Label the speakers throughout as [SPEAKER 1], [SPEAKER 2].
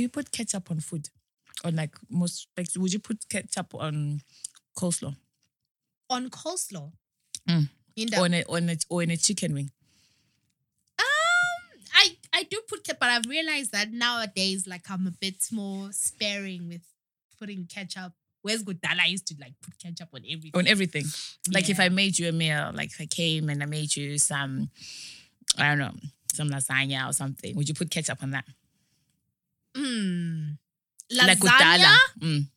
[SPEAKER 1] do you put ketchup on food? Or like most like would you put ketchup on coleslaw?
[SPEAKER 2] On coleslaw.
[SPEAKER 1] Mm.
[SPEAKER 2] In the,
[SPEAKER 1] Or in a or in a, or in a chicken wing?
[SPEAKER 2] um, I I do put ketchup, but I've realized that nowadays, like I'm a bit more sparing with putting ketchup. Where's Godala I used to like put ketchup on everything.
[SPEAKER 1] On everything. Like if I made you a meal, like if I came and I made you some, I don't know, some lasagna or something, would you put ketchup on that?
[SPEAKER 2] Mm.
[SPEAKER 1] Like
[SPEAKER 2] Lasagna.
[SPEAKER 1] Mm.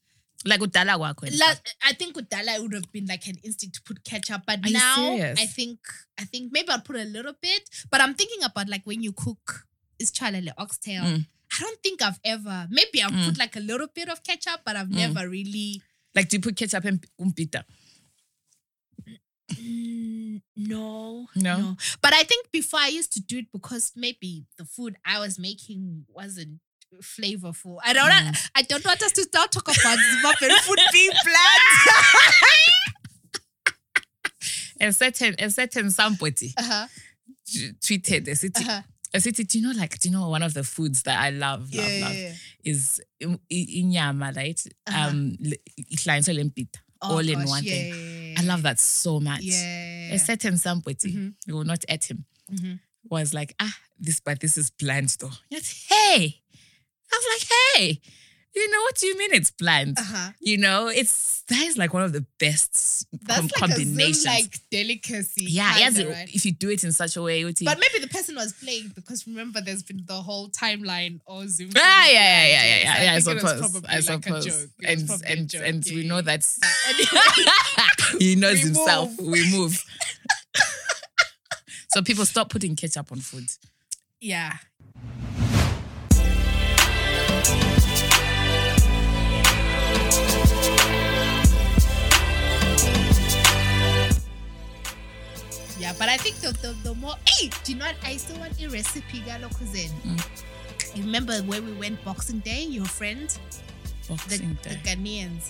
[SPEAKER 1] Like udala kwakho
[SPEAKER 2] La- I think Udala would have been like an instinct to put ketchup, but
[SPEAKER 1] Are
[SPEAKER 2] now? I think I think maybe I'll put a little bit. But I'm thinking about like when you cook is chalele oxtail.
[SPEAKER 1] Mm.
[SPEAKER 2] I don't think I've ever. Maybe I've
[SPEAKER 1] Mm.
[SPEAKER 2] put like a little bit of ketchup, but I've
[SPEAKER 1] Mm.
[SPEAKER 2] never really.
[SPEAKER 1] Like do you put ketchup in umpita?
[SPEAKER 2] Mm, no,
[SPEAKER 1] No?
[SPEAKER 2] But I think before I used to do it because maybe the food I was making wasn't flavorful. I don't.
[SPEAKER 1] Mm.
[SPEAKER 2] I don't want us to start talk about Zimbabwean food being bland.
[SPEAKER 1] A certain a certain somebody
[SPEAKER 2] uh-huh,
[SPEAKER 1] tweeted a city
[SPEAKER 2] uh-huh.
[SPEAKER 1] a city, do you know like do you know one of the foods that I love, love,
[SPEAKER 2] Yeah,
[SPEAKER 1] love
[SPEAKER 2] yeah, yeah.
[SPEAKER 1] is inyama, right?
[SPEAKER 2] Uh-huh.
[SPEAKER 1] Um ihlanganiswe lempita,
[SPEAKER 2] Oh,
[SPEAKER 1] all in one thing. I love that so much. A certain somebody,
[SPEAKER 2] Mhm.
[SPEAKER 1] we will not at him,
[SPEAKER 2] Mhm.
[SPEAKER 1] was like, ah, this, but this is bland though. Yet, hey. I was like, hey, you know what do you mean it's?
[SPEAKER 2] Uh-huh.
[SPEAKER 1] You know, it's that is like one of the best
[SPEAKER 2] That's
[SPEAKER 1] com-
[SPEAKER 2] like
[SPEAKER 1] combinations.
[SPEAKER 2] a Zoom like delicacy.
[SPEAKER 1] yeah,
[SPEAKER 2] kinda,
[SPEAKER 1] yes,
[SPEAKER 2] right?
[SPEAKER 1] if you do it in such a way,
[SPEAKER 2] But maybe the person was playing because remember there's been the whole timeline or Zoom.
[SPEAKER 1] Ah, yeah, yeah, yeah, yeah, yeah, yeah. I suppose. I
[SPEAKER 2] like
[SPEAKER 1] suppose.
[SPEAKER 2] joke.
[SPEAKER 1] And and and we know that he knows
[SPEAKER 2] We
[SPEAKER 1] himself.
[SPEAKER 2] move.
[SPEAKER 1] We move. so people stop putting ketchup on food.
[SPEAKER 2] yeah. Yeah, but I think the, the, the more, hey, do you know what? I still want a recipe, Galo Cousin.
[SPEAKER 1] Mm.
[SPEAKER 2] You remember when we went Boxing Day, your friend,
[SPEAKER 1] Boxing
[SPEAKER 2] the
[SPEAKER 1] Day.
[SPEAKER 2] Ghanaians?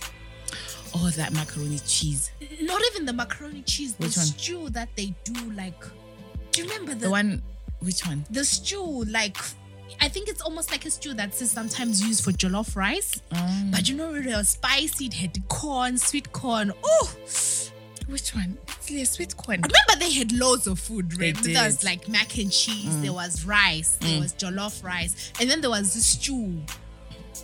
[SPEAKER 1] Oh, that macaroni cheese.
[SPEAKER 2] Not even the macaroni cheese, the
[SPEAKER 1] Which one?
[SPEAKER 2] stew that they do. Like, do you remember the,
[SPEAKER 1] The one, which one?
[SPEAKER 2] the stew? Like, I think it's almost like a stew that's sometimes used for jollof rice.
[SPEAKER 1] Um,
[SPEAKER 2] But you know, it was spicy. It had corn, sweet corn. Oh,
[SPEAKER 1] which one? It's sweet corn.
[SPEAKER 2] I remember they had loads of food.
[SPEAKER 1] They
[SPEAKER 2] Right? There was like mac and cheese.
[SPEAKER 1] Mm.
[SPEAKER 2] There was rice. There
[SPEAKER 1] Mm.
[SPEAKER 2] was jollof rice, and then there was the stew.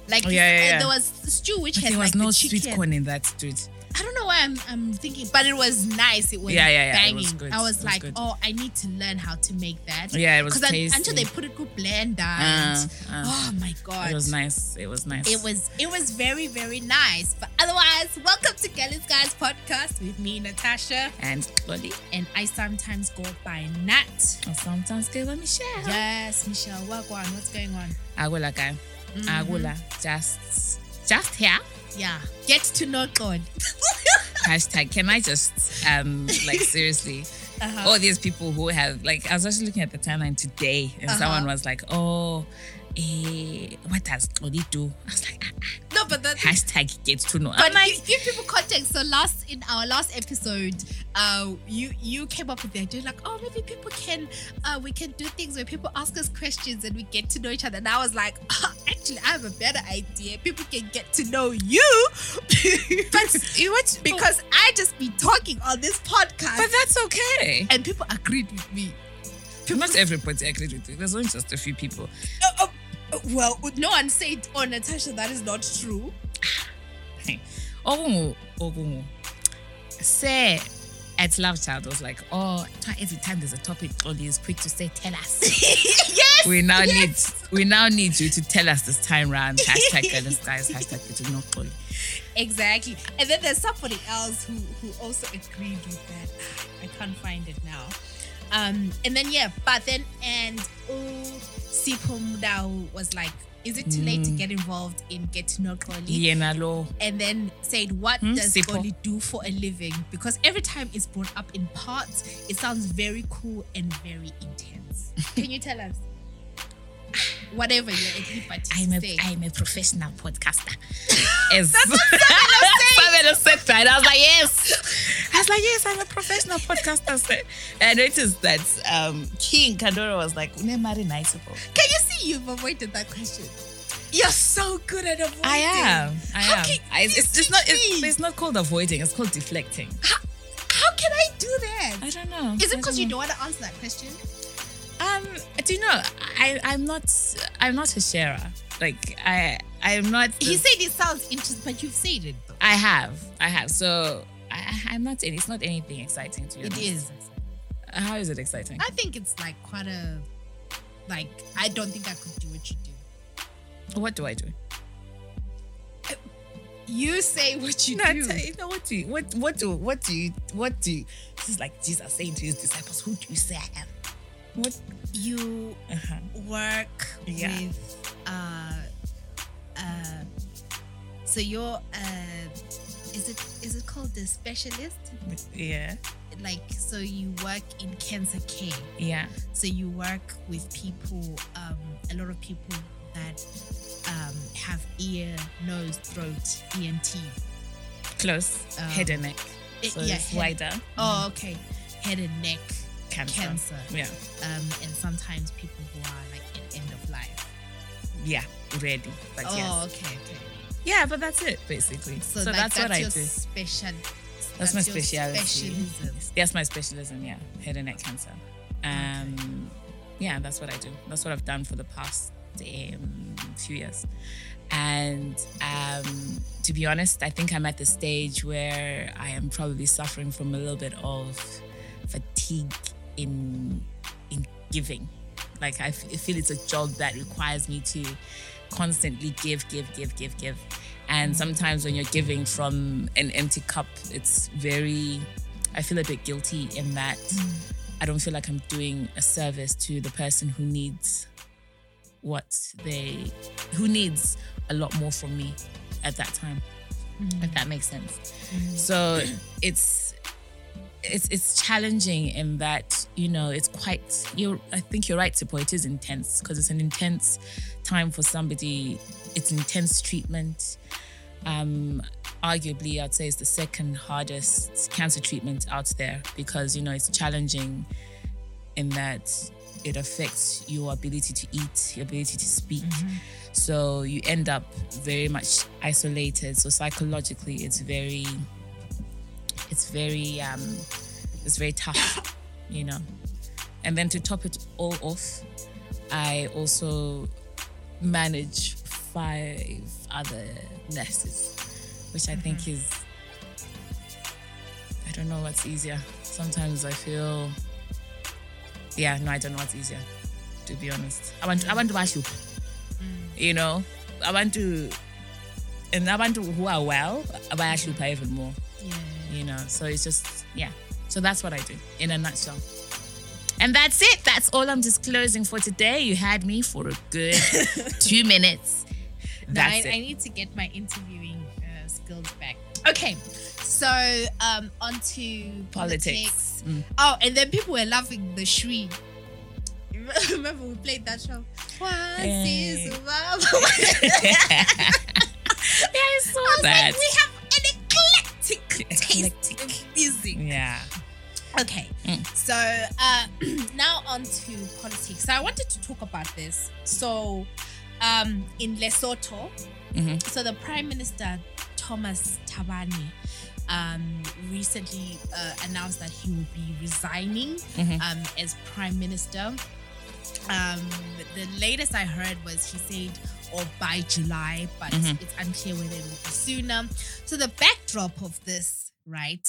[SPEAKER 2] Like
[SPEAKER 1] Oh, yeah, yeah, yeah.
[SPEAKER 2] there was the stew which
[SPEAKER 1] But
[SPEAKER 2] had
[SPEAKER 1] there was
[SPEAKER 2] like
[SPEAKER 1] no
[SPEAKER 2] the
[SPEAKER 1] sweet corn in that, dude.
[SPEAKER 2] I don't know why I'm I'm thinking, but it was nice. It was
[SPEAKER 1] Yeah, yeah, yeah,
[SPEAKER 2] banging.
[SPEAKER 1] was.
[SPEAKER 2] I was,
[SPEAKER 1] was
[SPEAKER 2] like,
[SPEAKER 1] good.
[SPEAKER 2] oh, I need to learn how to make that.
[SPEAKER 1] Yeah, it was
[SPEAKER 2] Because
[SPEAKER 1] tasty.
[SPEAKER 2] until they put it through blender.
[SPEAKER 1] Uh,
[SPEAKER 2] and,
[SPEAKER 1] uh,
[SPEAKER 2] oh my god,
[SPEAKER 1] it was nice. It was nice.
[SPEAKER 2] It was it was very very nice. But otherwise, welcome to Girl In Skies podcast with me, Natasha,
[SPEAKER 1] and Xolie.
[SPEAKER 2] and I sometimes go by Nat.
[SPEAKER 1] Or sometimes go by Michelle.
[SPEAKER 2] Yes, Michelle, Wagwan, what's going on?
[SPEAKER 1] Agula guy.
[SPEAKER 2] Mhm.
[SPEAKER 1] Agula. Just just here.
[SPEAKER 2] Yeah, get to know God.
[SPEAKER 1] Hashtag can I just um like seriously
[SPEAKER 2] Uh-huh.
[SPEAKER 1] all these people who have like I was actually looking at the timeline today and
[SPEAKER 2] Uh-huh.
[SPEAKER 1] someone was like, Oh, eh, what does Xolie do? I was like, ah, ah,
[SPEAKER 2] No, but the,
[SPEAKER 1] hashtag gets to know.
[SPEAKER 2] But
[SPEAKER 1] like,
[SPEAKER 2] give people context. So last in our last episode, uh, you you came up with the idea like, oh, maybe people can, uh, we can do things where people ask us questions and we get to know each other. And I was like, "Ah, actually, I have a better idea. People can get to know you,
[SPEAKER 1] but you what
[SPEAKER 2] because I just be talking on this podcast,
[SPEAKER 1] but that's okay.
[SPEAKER 2] and people agreed with me.
[SPEAKER 1] Not everybody agreed with you. There's only just a few people.
[SPEAKER 2] Uh, well, no one said, oh, Natasha, that is not true.
[SPEAKER 1] Ogungu, Ogungu. Oh, oh, oh, say at Love Child was like, oh, every time there's a topic, Xolie is quick to say, tell us.
[SPEAKER 2] yes.
[SPEAKER 1] We now
[SPEAKER 2] yes.
[SPEAKER 1] need we now need you to tell us this time round. Hashtag Girls Guys, hashtag it's know Xolie.
[SPEAKER 2] Exactly. And then there's somebody else who who also agreed with that. I can't find it now. Um, and then yeah, but then and oh Sipho Mudau was like, is it too late to
[SPEAKER 1] Mm.
[SPEAKER 2] get involved in Get to Know Xolie?
[SPEAKER 1] Yena lo.
[SPEAKER 2] And then said, what
[SPEAKER 1] Hmm,
[SPEAKER 2] does
[SPEAKER 1] Sipho.
[SPEAKER 2] Xolie do for a living? Because every time it's brought up in parts, it sounds very cool and very intense. Can you tell us? Whatever you're at liberty
[SPEAKER 1] I'm a. I'm a professional podcaster. As
[SPEAKER 2] That's what
[SPEAKER 1] Samela said that. I was like, yes. I was like, yes, I'm a professional podcaster. sir." And I noticed that um, King Kandoro was like, "Une mari nice people."
[SPEAKER 2] Can you see you've avoided that question? You're so good at avoiding.
[SPEAKER 1] I am. I
[SPEAKER 2] How
[SPEAKER 1] am. I, it's, it's, not. It's, it's not called avoiding. It's called deflecting.
[SPEAKER 2] How, how can I do that?
[SPEAKER 1] I don't know.
[SPEAKER 2] Is it because you don't want to answer that question?
[SPEAKER 1] Um, do you know? I I'm not. I'm not a sharer. Like I I'm not.
[SPEAKER 2] He said it sounds interesting, but you've said it though.
[SPEAKER 1] I have. I have. So I, I'm not. It's not anything exciting to you.
[SPEAKER 2] It is.
[SPEAKER 1] How is it exciting?
[SPEAKER 2] I think it's like quite a, like I don't think I could do what you do.
[SPEAKER 1] What do I do?
[SPEAKER 2] You say what you
[SPEAKER 1] No,
[SPEAKER 2] do.
[SPEAKER 1] tell you know what do you what what do what do you what do you this is like Jesus saying to his disciples, who do you say I am? What
[SPEAKER 2] You
[SPEAKER 1] uh-huh.
[SPEAKER 2] work
[SPEAKER 1] Yeah.
[SPEAKER 2] with, uh, uh, so you're, uh, is it is it called the specialist?
[SPEAKER 1] Yeah.
[SPEAKER 2] Like, so you work in cancer care.
[SPEAKER 1] Yeah.
[SPEAKER 2] So you work with people, um, a lot of people that um, have ear, nose, throat, ENT.
[SPEAKER 1] Close.
[SPEAKER 2] Um,
[SPEAKER 1] head and neck.
[SPEAKER 2] it-
[SPEAKER 1] So
[SPEAKER 2] yeah,
[SPEAKER 1] it's
[SPEAKER 2] head-
[SPEAKER 1] wider.
[SPEAKER 2] Oh, okay. Head and neck
[SPEAKER 1] Cancer.
[SPEAKER 2] cancer.
[SPEAKER 1] Yeah.
[SPEAKER 2] Um, and sometimes people who are like at end of life.
[SPEAKER 1] Yeah. Ready. But
[SPEAKER 2] oh,
[SPEAKER 1] yes.
[SPEAKER 2] okay, okay.
[SPEAKER 1] Yeah, but that's it basically.
[SPEAKER 2] So,
[SPEAKER 1] So,
[SPEAKER 2] like,
[SPEAKER 1] that's, what I do.
[SPEAKER 2] Special.
[SPEAKER 1] That's, my speciality.
[SPEAKER 2] Specialism.
[SPEAKER 1] That's my specialism, yeah. Head and neck cancer. Um yeah, that's what I do. That's what I've done for the past um, few years. And um, to be honest, I think I'm at the stage where I am probably suffering from a little bit of fatigue in in giving. Like I f- I feel it's a job that requires me to constantly give, give, give, give, give. And sometimes when you're giving from an empty cup, it's very. I feel a bit guilty in that I don't feel like I'm doing a service to the person who needs what they who needs a lot more from me at that time mm. if that makes sense so it's it's it's challenging in that you know it's quite you i think you're right Sipho, it is intense because it's an intense time for somebody it's intense treatment um arguably i'd say it's the second hardest cancer treatment out there because you know it's challenging in that it affects your ability to eat, your ability to speak. So you end up very much isolated. So psychologically, it's very, it's very, um, it's very tough, you know. And then to top it all off, I also manage five other nurses, which I think is, I don't know what's easier. Sometimes I feel yeah, no, I don't know what's easier, to be honest. I want I want to wash you. You know? I want to and I want to who are well, I you even more.
[SPEAKER 2] Yeah.
[SPEAKER 1] You know. So it's just yeah. So that's what I do in a nutshell. And that's it. That's all I'm disclosing for today. You had me for a good two minutes. That's
[SPEAKER 2] I,
[SPEAKER 1] it.
[SPEAKER 2] I need to get my interviewing uh, skills back. Okay, so um, on to politics.
[SPEAKER 1] Politics. Mm.
[SPEAKER 2] Oh, and then people were laughing the Shri. Remember we played that show? One season, one-
[SPEAKER 1] yeah, I saw
[SPEAKER 2] I
[SPEAKER 1] that.
[SPEAKER 2] like, we have taste music.
[SPEAKER 1] yeah.
[SPEAKER 2] Okay,
[SPEAKER 1] Mm.
[SPEAKER 2] so uh, now on to politics. So I wanted to talk about this. So um, in Lesotho,
[SPEAKER 1] Mhm.
[SPEAKER 2] so the Prime Minister Thomas Thabane um, recently uh, announced that he will be resigning
[SPEAKER 1] Mhm.
[SPEAKER 2] um, as Prime Minister. Um, the latest I heard was he said, or by July, but
[SPEAKER 1] Mhm.
[SPEAKER 2] it's unclear whether it will be sooner. So the backdrop of this, right,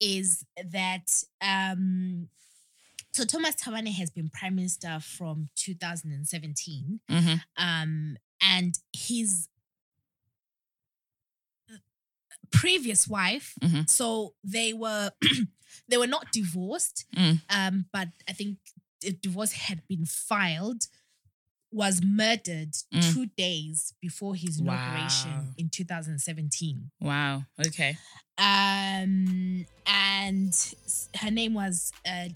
[SPEAKER 2] is that um, so Thomas Thabane has been Prime Minister from 2017,
[SPEAKER 1] hmm
[SPEAKER 2] um, and his previous wife.
[SPEAKER 1] Mhm.
[SPEAKER 2] So they were they were not divorced,
[SPEAKER 1] Mm.
[SPEAKER 2] um, but I think the divorce had been filed. Was murdered
[SPEAKER 1] Mm.
[SPEAKER 2] two days before his inauguration
[SPEAKER 1] Wow.
[SPEAKER 2] in 2017.
[SPEAKER 1] Wow. Okay.
[SPEAKER 2] Um, and her name was uh,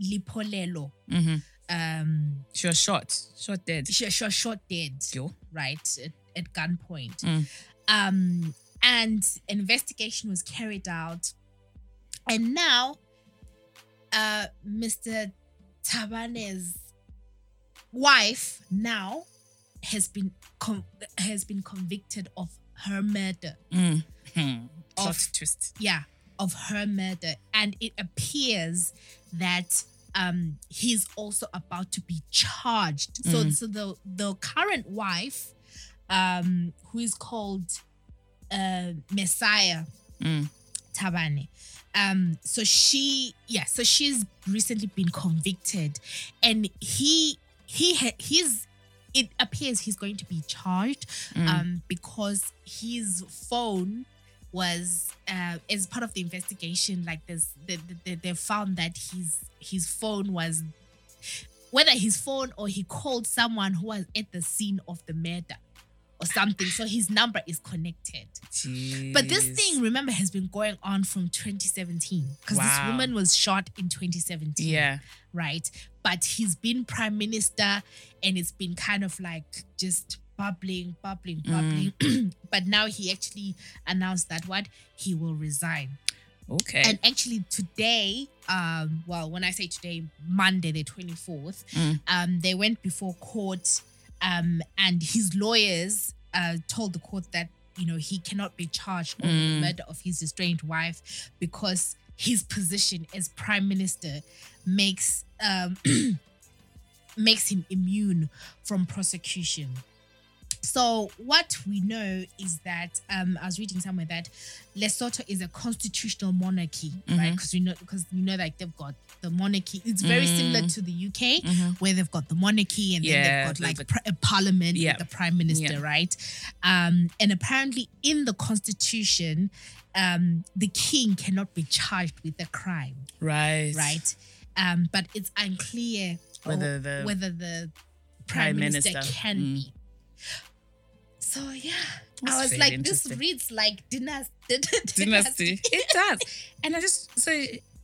[SPEAKER 2] Lipolelo.
[SPEAKER 1] hmm
[SPEAKER 2] Um,
[SPEAKER 1] She was shot. Shot dead.
[SPEAKER 2] she, she was shot dead,
[SPEAKER 1] Yo.
[SPEAKER 2] right, at, at gunpoint.
[SPEAKER 1] Mm.
[SPEAKER 2] Um, and an investigation was carried out. And now, uh, Mr. Thabane's wife now has been con- has been convicted of her murder.
[SPEAKER 1] Hmm. Plot
[SPEAKER 2] Of-
[SPEAKER 1] twist.
[SPEAKER 2] Yeah, of her murder, and it appears that um he's also about to be charged. So
[SPEAKER 1] Mm.
[SPEAKER 2] so the the current wife, um, who is called uh Maesaiah
[SPEAKER 1] Mm.
[SPEAKER 2] Thabane. Um, so she, yeah, so she's recently been convicted, and he, he, ha- he's. It appears he's going to be charged,
[SPEAKER 1] Mm.
[SPEAKER 2] um, because his phone was, uh, as part of the investigation, like this, they, they, they found that his his phone was, whether his phone or he called someone who was at the scene of the murder, or something. So his number is connected. But this thing, remember, has been going on from 2017 because this woman was shot in 2017.
[SPEAKER 1] Yeah.
[SPEAKER 2] Right. But he's been prime minister and it's been kind of like just bubbling, bubbling,
[SPEAKER 1] Mm.
[SPEAKER 2] bubbling. but now he actually announced that what? He will resign.
[SPEAKER 1] Okay.
[SPEAKER 2] And actually today, um, well, when I say today, Monday the 24th,
[SPEAKER 1] Mm.
[SPEAKER 2] um, they went before court um, and his lawyers uh, told the court that, you know, he cannot be charged with the
[SPEAKER 1] Mm.
[SPEAKER 2] murder of his estranged wife because his position as prime minister makes um, makes him immune from prosecution. So what we know is that um, I was reading somewhere that Lesotho is a constitutional monarchy, right?
[SPEAKER 1] Mhm.
[SPEAKER 2] Because we know because you know like they've got the monarchy. It's very similar
[SPEAKER 1] Mm.
[SPEAKER 2] to the UK
[SPEAKER 1] Mhm.
[SPEAKER 2] where they've got the monarchy and then they've got like a parliament
[SPEAKER 1] Yeah.
[SPEAKER 2] with the prime minister,
[SPEAKER 1] Yeah.
[SPEAKER 2] right? Um, and apparently in the constitution, um, the king cannot be charged with a crime,
[SPEAKER 1] Right.
[SPEAKER 2] right? Um, but it's unclear
[SPEAKER 1] Whether the
[SPEAKER 2] whether the
[SPEAKER 1] Prime
[SPEAKER 2] prime minister,
[SPEAKER 1] Minister,
[SPEAKER 2] can
[SPEAKER 1] mm.
[SPEAKER 2] be. So yeah,
[SPEAKER 1] That's
[SPEAKER 2] I was like, this reads like dynasty.
[SPEAKER 1] dynasty. It does. And I just so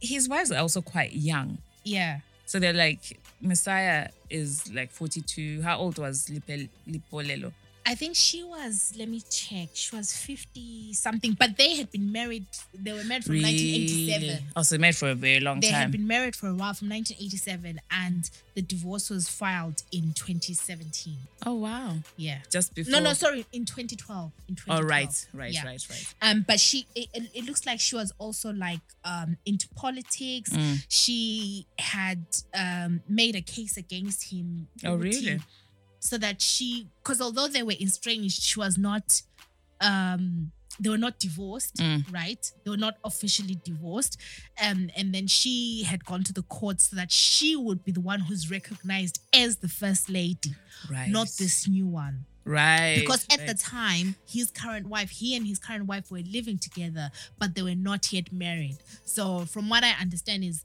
[SPEAKER 1] his wives are also quite young.
[SPEAKER 2] Yeah.
[SPEAKER 1] So they're like Maesaiah is like 42. How old was Lipe, Lipolelo?
[SPEAKER 2] I think she was, let me check, she was 50 something, but they had been married, they were married from 1987.
[SPEAKER 1] Oh, so married for a very long
[SPEAKER 2] They
[SPEAKER 1] time.
[SPEAKER 2] They had been married for a while from 1987, and the divorce was filed in 2017.
[SPEAKER 1] oh wow.
[SPEAKER 2] Yeah.
[SPEAKER 1] Just before
[SPEAKER 2] No, no, sorry, in 2012. In 2012.
[SPEAKER 1] Oh right, right,
[SPEAKER 2] Yeah.
[SPEAKER 1] right, right.
[SPEAKER 2] Um, but she, it, it looks like she was also like um into politics.
[SPEAKER 1] Mm.
[SPEAKER 2] She had um made a case against him.
[SPEAKER 1] Oh, really?
[SPEAKER 2] So that she, because although they were estranged, she was not. um They were not divorced,
[SPEAKER 1] Mm.
[SPEAKER 2] right? They were not officially divorced, um, and then she had gone to the court so that she would be the one who's recognized as the first lady,
[SPEAKER 1] Right.
[SPEAKER 2] not this new one
[SPEAKER 1] Right.
[SPEAKER 2] because at the time his current wife he and his current wife were living together but they were not yet married so from what i understand is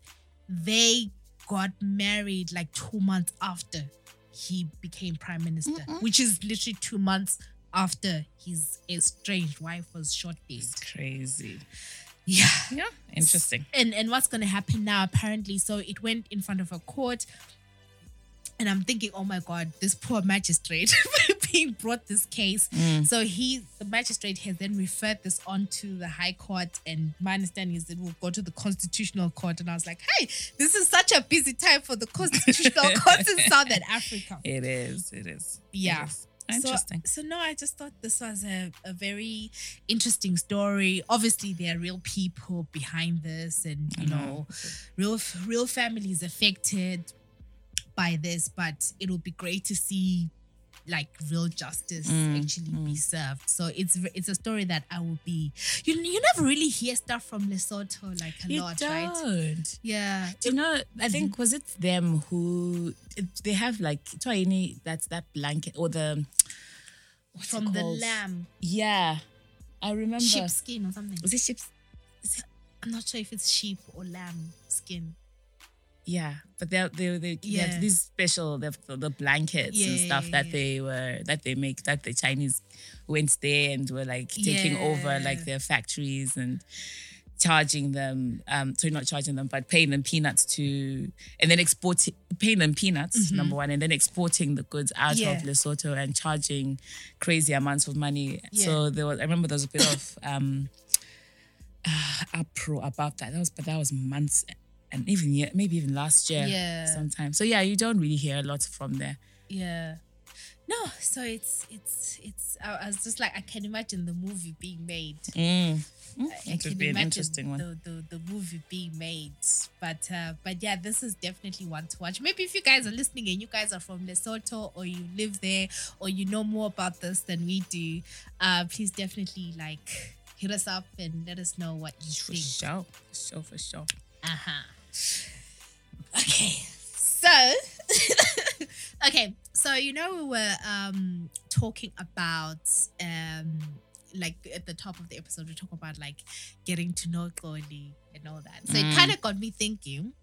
[SPEAKER 2] they got married like two months after he became prime minister which is literally two months after his estranged wife was shot dead
[SPEAKER 1] It's crazy.
[SPEAKER 2] yeah
[SPEAKER 1] Yeah. Interesting.
[SPEAKER 2] and and what's going to happen now apparently so it went in front of a court and i'm thinking oh my god this poor magistrate being brought this case
[SPEAKER 1] Mm.
[SPEAKER 2] so he the magistrate has then referred this on to the high court and my understanding is that it will go to the constitutional court and i was like hey this is such a busy time for the constitutional Court in southern africa
[SPEAKER 1] It is. It is. It
[SPEAKER 2] Yeah.
[SPEAKER 1] is. Interesting.
[SPEAKER 2] So, so no, I just thought this was a, a very interesting story. Obviously, there are real people behind this, and you know, real real families affected by this. But it'll be great to see like real justice
[SPEAKER 1] Mm,
[SPEAKER 2] actually be served. So it's it's a story that I will be. You you never really hear stuff from Lesotho like a
[SPEAKER 1] you
[SPEAKER 2] lot,
[SPEAKER 1] don't.
[SPEAKER 2] right? Yeah.
[SPEAKER 1] Do you know? I think was it them who they have like Twaini, that's that blanket or the
[SPEAKER 2] from the lamb,
[SPEAKER 1] Yeah, I remember.
[SPEAKER 2] sheepskin or something.
[SPEAKER 1] Was it sheep's?
[SPEAKER 2] I'm not sure if it's sheep or lamb skin.
[SPEAKER 1] Yeah, but they they they, they
[SPEAKER 2] Yeah.
[SPEAKER 1] have these special the, the blankets and stuff
[SPEAKER 2] yeah,
[SPEAKER 1] that
[SPEAKER 2] yeah.
[SPEAKER 1] they were that they make that the Chinese went there and were like taking over like their factories and charging them um so not charging them but paying them peanuts to and then exporting paying them peanuts number one and then exporting the goods out
[SPEAKER 2] Mm-hmm. Yeah.
[SPEAKER 1] of Lesotho and charging crazy amounts of money
[SPEAKER 2] Yeah.
[SPEAKER 1] so there was I remember there was a bit of um uh, uproar about that that was but that was months and even year, maybe even last year
[SPEAKER 2] Yeah.
[SPEAKER 1] sometime so yeah you don't really hear a lot from there
[SPEAKER 2] Yeah. No, so it's it's it's. I, was just like, I can imagine the movie being made.
[SPEAKER 1] Mm.
[SPEAKER 2] I
[SPEAKER 1] It
[SPEAKER 2] can
[SPEAKER 1] would be an interesting one.
[SPEAKER 2] The, the, the movie being made. But uh, but yeah, this is definitely one to watch. Maybe if you guys are listening and you guys are from Lesotho or you live there or you know more about this than we do, uh, please definitely like hit us up and let us know what you
[SPEAKER 1] For
[SPEAKER 2] think.
[SPEAKER 1] sure. For sure, for sure.
[SPEAKER 2] Uh-huh. Okay. So okay. So you know we were um talking about um like at the top of the episode we talk about like getting to know Xolie and all that. So it
[SPEAKER 1] Mm.
[SPEAKER 2] kind of got me thinking.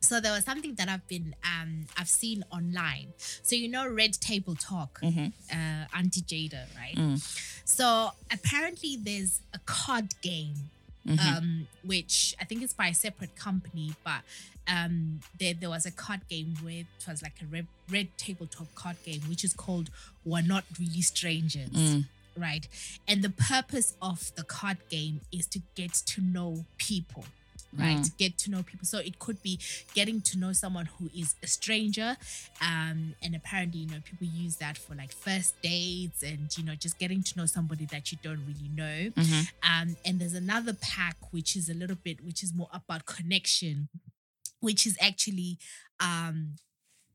[SPEAKER 2] So there was something that I've been um I've seen online. So you know Red Table Talk,
[SPEAKER 1] Mm-hmm.
[SPEAKER 2] uh Auntie Jada, right?
[SPEAKER 1] Mm.
[SPEAKER 2] So apparently there's a card game
[SPEAKER 1] Mhm.
[SPEAKER 2] um, which I think is by a separate company, but um, there, there was a card game where it was like a red, red tabletop card game, which is called We're Not Really Strangers,
[SPEAKER 1] Mm.
[SPEAKER 2] right? And the purpose of the card game is to get to know people. Right,
[SPEAKER 1] Mm.
[SPEAKER 2] get to know people. So it could be getting to know someone who is a stranger, um, and apparently, you know, people use that for like first dates and you know, just getting to know somebody that you don't really know.
[SPEAKER 1] Mhm.
[SPEAKER 2] Um, and there's another pack which is a little bit, which is more about connection, which is actually, um,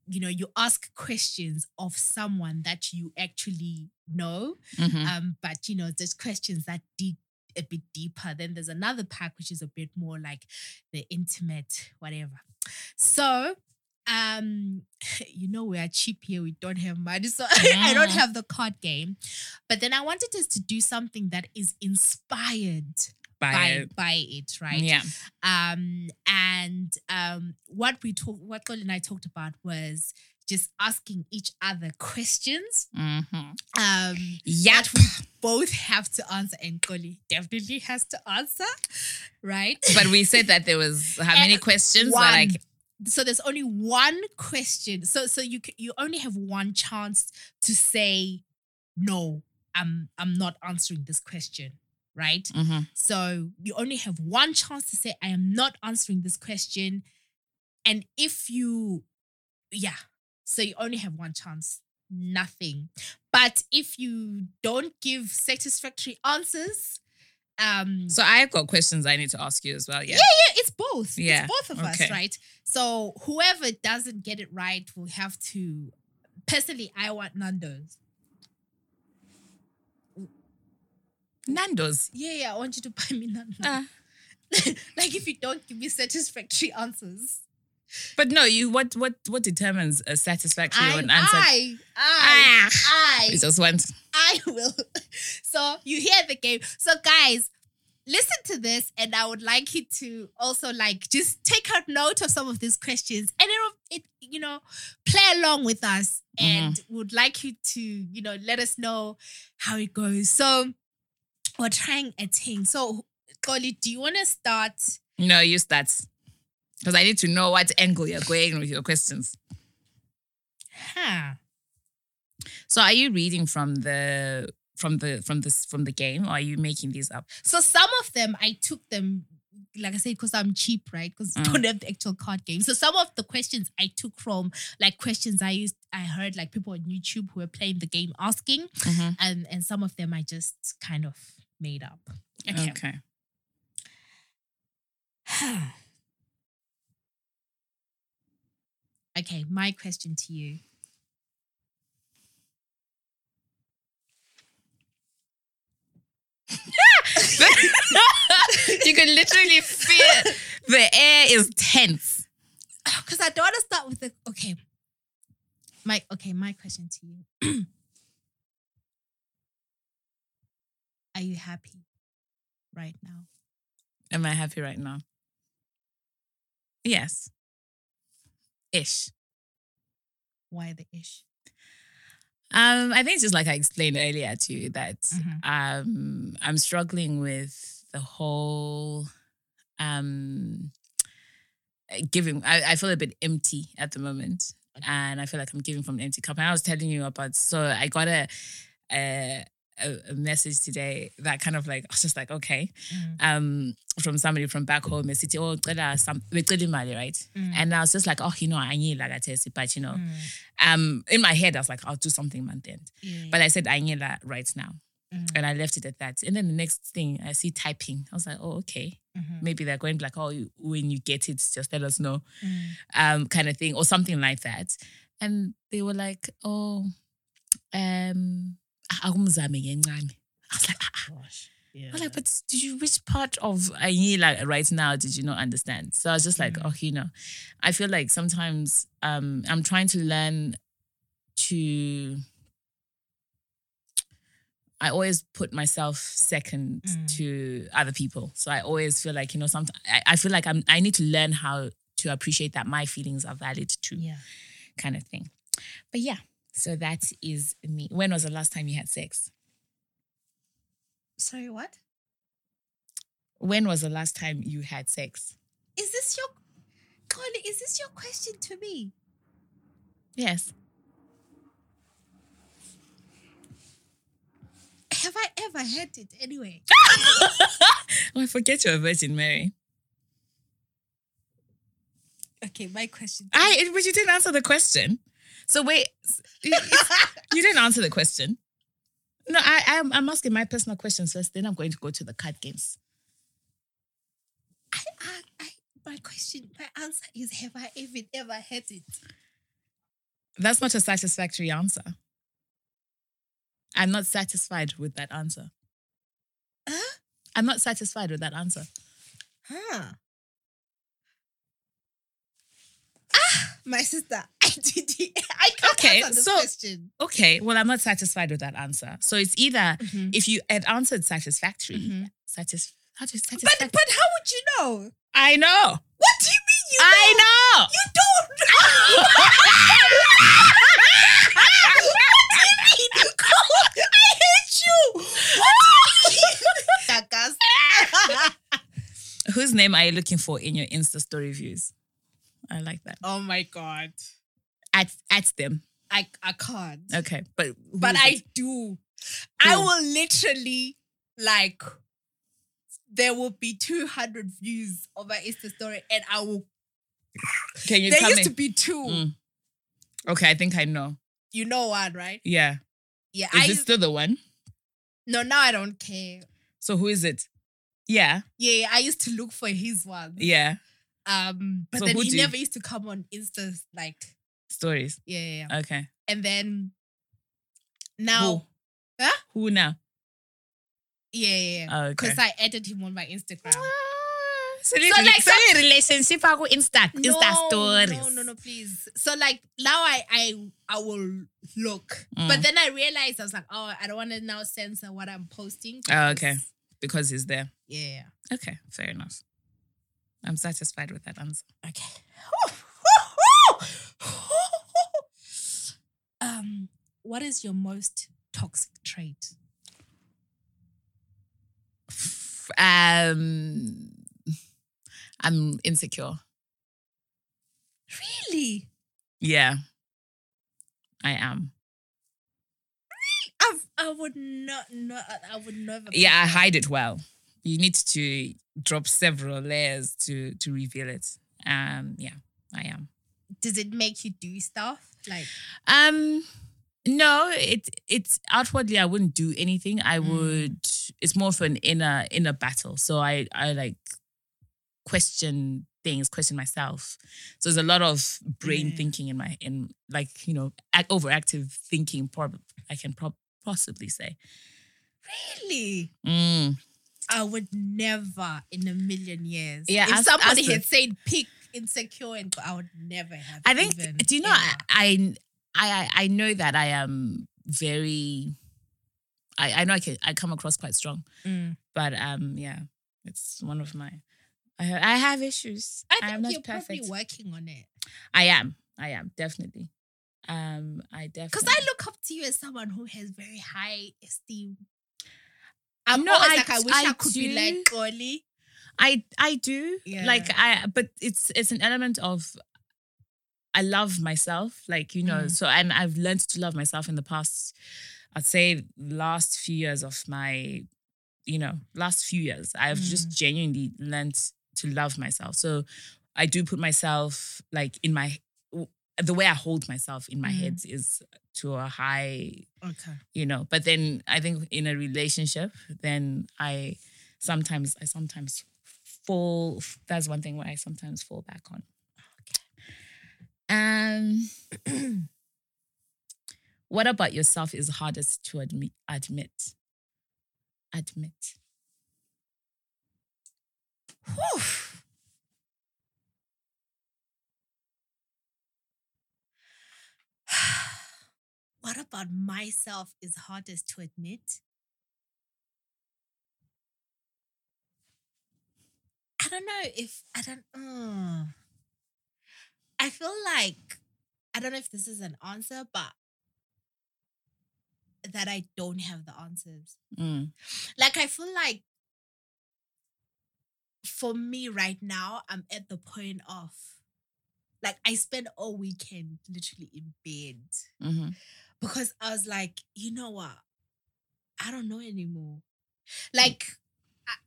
[SPEAKER 2] you know, you ask questions of someone that you actually know,
[SPEAKER 1] Mhm.
[SPEAKER 2] um, but you know, there's questions that dig a bit deeper. Then there's another pack which is a bit more like the intimate, whatever. So, um, you know, we are cheap here. We don't have money, so I don't have the card game. But then I wanted us to do something that is inspired
[SPEAKER 1] By
[SPEAKER 2] by
[SPEAKER 1] it.
[SPEAKER 2] by it, right?
[SPEAKER 1] Yeah.
[SPEAKER 2] Um, and um, what we talked, what Xolie and I talked about was just asking each other questions.
[SPEAKER 1] Mm-hmm.
[SPEAKER 2] Um,
[SPEAKER 1] Yeah.
[SPEAKER 2] that we both have to answer, and Xolie definitely has to answer, right?
[SPEAKER 1] But we said that there was how many questions?
[SPEAKER 2] one.
[SPEAKER 1] Like,
[SPEAKER 2] so there's only one question. So so you you only have one chance to say no. I'm I'm not answering this question, right?
[SPEAKER 1] Mhm.
[SPEAKER 2] So you only have one chance to say I am not answering this question, and if you, yeah, so you only have one chance. Nothing. But if you don't give satisfactory answers, um,
[SPEAKER 1] so I've got questions I need to ask you as well. Yeah.
[SPEAKER 2] yeah, yeah it's both.
[SPEAKER 1] Yeah,
[SPEAKER 2] It's both of us, right? So whoever doesn't get it right will have to. Personally, I want Nando's.
[SPEAKER 1] Nando's.
[SPEAKER 2] Yeah, yeah, I want you to buy me Nando's.
[SPEAKER 1] Ah.
[SPEAKER 2] like if you don't give me satisfactory answers,
[SPEAKER 1] But no, you what what what determines a satisfactory
[SPEAKER 2] I,
[SPEAKER 1] answer?
[SPEAKER 2] I, I, ah, I,
[SPEAKER 1] You just went.
[SPEAKER 2] I will. So you hear the game. So guys, listen to this, and I would like you to also like just take out note of some of these questions, and it, it you know, play along with us, mm-hmm. and would like you to you know let us know how it goes. So we're trying a thing. So, Xolie, do you want to start?
[SPEAKER 1] No, you start. Because I need to know what angle you're going with your questions.
[SPEAKER 2] Huh.
[SPEAKER 1] So are you reading from the from the from this from the game or are you making these up?
[SPEAKER 2] So some of them I took them, like I said, because I'm cheap, right? Because I
[SPEAKER 1] Mm.
[SPEAKER 2] don't have the actual card game. So some of the questions I took from like questions I used, I heard like people on YouTube who were playing the game asking,
[SPEAKER 1] Mhm.
[SPEAKER 2] and and some of them I just kind of made up. Okay.
[SPEAKER 1] Okay.
[SPEAKER 2] okay, my question to you.
[SPEAKER 1] you can literally feel the air is tense.
[SPEAKER 2] Oh, because I don't want to start with the okay. My okay, my question to you. Are you happy right now?
[SPEAKER 1] Am I happy right now? Yes. Ish.
[SPEAKER 2] Why the ish?
[SPEAKER 1] Um, I think it's just like I explained earlier to you that
[SPEAKER 2] Mhm.
[SPEAKER 1] um I'm struggling with the whole um giving I, I feel a bit empty at the moment. And I feel like I'm giving from an empty cup. And I was telling you about so I got a a, a, a message today that kind of like I was just like okay,
[SPEAKER 2] Mm.
[SPEAKER 1] um, from somebody from back home. It's oh, cela some cela imali, right?
[SPEAKER 2] Mm.
[SPEAKER 1] And I was just like, oh, you know, I need like but you know, um, in my head I was like, I'll do something month end, but I said I need that right now,
[SPEAKER 2] Mm.
[SPEAKER 1] and I left it at that. And then the next thing I see typing, I was like, oh, okay,
[SPEAKER 2] Mhm.
[SPEAKER 1] maybe they're going like, oh, when you get it, just let us know
[SPEAKER 2] Mm.
[SPEAKER 1] um, kind of thing, or something like that. And they were like, oh, um, akumzame ngencane. I was like, ah, ah.
[SPEAKER 2] Gosh. Yeah.
[SPEAKER 1] I was like, but did you which part of I mean, like right now did you not understand? So I was just like,
[SPEAKER 2] Mm.
[SPEAKER 1] oh, you know, I feel like sometimes um, I'm trying to learn to. I always put myself second
[SPEAKER 2] Mm.
[SPEAKER 1] to other people, so I always feel like you know, sometimes I, I feel like I'm. I need to learn how to appreciate that my feelings are valid too
[SPEAKER 2] yeah.
[SPEAKER 1] kind of thing. But yeah, so that is me. When was the last time you had sex?
[SPEAKER 2] Sorry, what?
[SPEAKER 1] When was the last time you had sex?
[SPEAKER 2] Is this your Carly, is this your question to me?
[SPEAKER 1] Yes.
[SPEAKER 2] Have I ever had it anyway?
[SPEAKER 1] Oh, I forget you're a Virgin Mary.
[SPEAKER 2] Okay, my question.
[SPEAKER 1] I but you didn't answer the question. So wait, you didn't answer the question. No, I I'm, I'm asking my personal questions first. Then I'm going to go to the card games.
[SPEAKER 2] I, I, I, my question, my answer is have I even ever had it?
[SPEAKER 1] That's not a satisfactory answer. I'm not satisfied with that answer.
[SPEAKER 2] Huh?
[SPEAKER 1] I'm not satisfied with that answer.
[SPEAKER 2] Huh. Ah, my sister, I did it. I can't
[SPEAKER 1] Okay,
[SPEAKER 2] answer this
[SPEAKER 1] so-
[SPEAKER 2] question.
[SPEAKER 1] Okay, well, I'm not satisfied with that answer. So it's either
[SPEAKER 2] Mhm.
[SPEAKER 1] if you had answered satisfactory,
[SPEAKER 2] Mhm.
[SPEAKER 1] satis- how do you
[SPEAKER 2] But
[SPEAKER 1] satisfactory?
[SPEAKER 2] but how would you know?
[SPEAKER 1] I know.
[SPEAKER 2] What do you mean you
[SPEAKER 1] I
[SPEAKER 2] know?
[SPEAKER 1] know.
[SPEAKER 2] You don't know. what do you mean? I hate you. What do you mean?
[SPEAKER 1] Whose name are you looking for in your Insta story views? I like that.
[SPEAKER 2] oh my god.
[SPEAKER 1] At at them.
[SPEAKER 2] I I can't.
[SPEAKER 1] Okay, but
[SPEAKER 2] but I
[SPEAKER 1] it?
[SPEAKER 2] do. I will literally like there will be 200 views of my Insta story and I will
[SPEAKER 1] can you
[SPEAKER 2] there used
[SPEAKER 1] me?
[SPEAKER 2] to be two.
[SPEAKER 1] Mm. Okay, I think I know.
[SPEAKER 2] You know one, right?
[SPEAKER 1] Yeah,
[SPEAKER 2] Yeah.
[SPEAKER 1] is
[SPEAKER 2] I
[SPEAKER 1] it still the one?
[SPEAKER 2] no, now I don't care.
[SPEAKER 1] So who is it? Yeah,
[SPEAKER 2] Yeah, I used to look for his one.
[SPEAKER 1] yeah.
[SPEAKER 2] Um, but
[SPEAKER 1] So
[SPEAKER 2] then he
[SPEAKER 1] do you-
[SPEAKER 2] never used to come on Insta like
[SPEAKER 1] Stories.
[SPEAKER 2] yeah, yeah, yeah.
[SPEAKER 1] Okay.
[SPEAKER 2] And then now
[SPEAKER 1] Who?
[SPEAKER 2] Huh?
[SPEAKER 1] Who now?
[SPEAKER 2] yeah, yeah, yeah.
[SPEAKER 1] Oh, okay.
[SPEAKER 2] Because I added him on my Instagram.
[SPEAKER 1] So,
[SPEAKER 2] So, like, some-
[SPEAKER 1] relationship ako Insta Insta stories.
[SPEAKER 2] No, no, no, please. So like now I I I will look.
[SPEAKER 1] Mm.
[SPEAKER 2] But then I realized I was like, oh, I don't want to now censor what I'm posting.
[SPEAKER 1] Oh, okay.
[SPEAKER 2] because-
[SPEAKER 1] Because he's there.
[SPEAKER 2] Yeah.
[SPEAKER 1] Okay, fair enough. I'm satisfied with that answer.
[SPEAKER 2] Okay. um, what is your most toxic trait?
[SPEAKER 1] Um, I'm insecure.
[SPEAKER 2] Really?
[SPEAKER 1] Yeah, I am. Really?
[SPEAKER 2] I've, I would not, not, I would never.
[SPEAKER 1] Yeah, I hide it well. You need to drop several layers to to reveal it. Um, yeah, I am.
[SPEAKER 2] Does it make you do stuff like?
[SPEAKER 1] Um, no, it it's outwardly I wouldn't do anything. I
[SPEAKER 2] Mm.
[SPEAKER 1] would. It's more of an inner inner battle. So I I like question things, question myself. So there's a lot of brain thinking in my in like you know ac- overactive thinking. Probably I can prob- possibly say.
[SPEAKER 2] Really?
[SPEAKER 1] Mm.
[SPEAKER 2] I would never in a million years.
[SPEAKER 1] Yeah,
[SPEAKER 2] If somebody
[SPEAKER 1] ask the-
[SPEAKER 2] had said pick insecure and I would never have.
[SPEAKER 1] I think.
[SPEAKER 2] even
[SPEAKER 1] do you know? I, I I I know that I am very. I I know I can I come across quite strong,
[SPEAKER 2] Mm.
[SPEAKER 1] but um yeah, it's one of my. I I have issues.
[SPEAKER 2] I
[SPEAKER 1] am
[SPEAKER 2] think
[SPEAKER 1] not
[SPEAKER 2] you're
[SPEAKER 1] perfect.
[SPEAKER 2] probably working on it.
[SPEAKER 1] I am. I am definitely. Um, I definitely.
[SPEAKER 2] Because I look up to you as someone who has very high esteem. I'm
[SPEAKER 1] No,
[SPEAKER 2] always
[SPEAKER 1] I-
[SPEAKER 2] like, I wish I,
[SPEAKER 1] I
[SPEAKER 2] could be
[SPEAKER 1] do.
[SPEAKER 2] like Xolie.
[SPEAKER 1] I I do
[SPEAKER 2] Yeah.
[SPEAKER 1] like I but it's it's an element of I love myself like you know
[SPEAKER 2] Mm.
[SPEAKER 1] so and I've learned to love myself in the past I'd say last few years of my, you know, last few years, I've just genuinely learned to love myself. So I do put myself like in my the way I hold myself in my
[SPEAKER 2] Mm.
[SPEAKER 1] head is to a high,
[SPEAKER 2] Okay.
[SPEAKER 1] you know. But then I think in a relationship, then I sometimes I sometimes fall. That's one thing where I sometimes fall back on. Um, what about yourself is hardest to admit? Admit. Admit.
[SPEAKER 2] Whew. What about myself is hardest to admit? I don't know if I don't. Uh, I feel like I don't know if this is an answer, but that I don't have the answers.
[SPEAKER 1] Mm,
[SPEAKER 2] Like I feel like for me right now, I'm at the point of like I spend all weekend literally in bed
[SPEAKER 1] mhm.
[SPEAKER 2] Because I was like, you know what? I don't know anymore. Hmm. Like,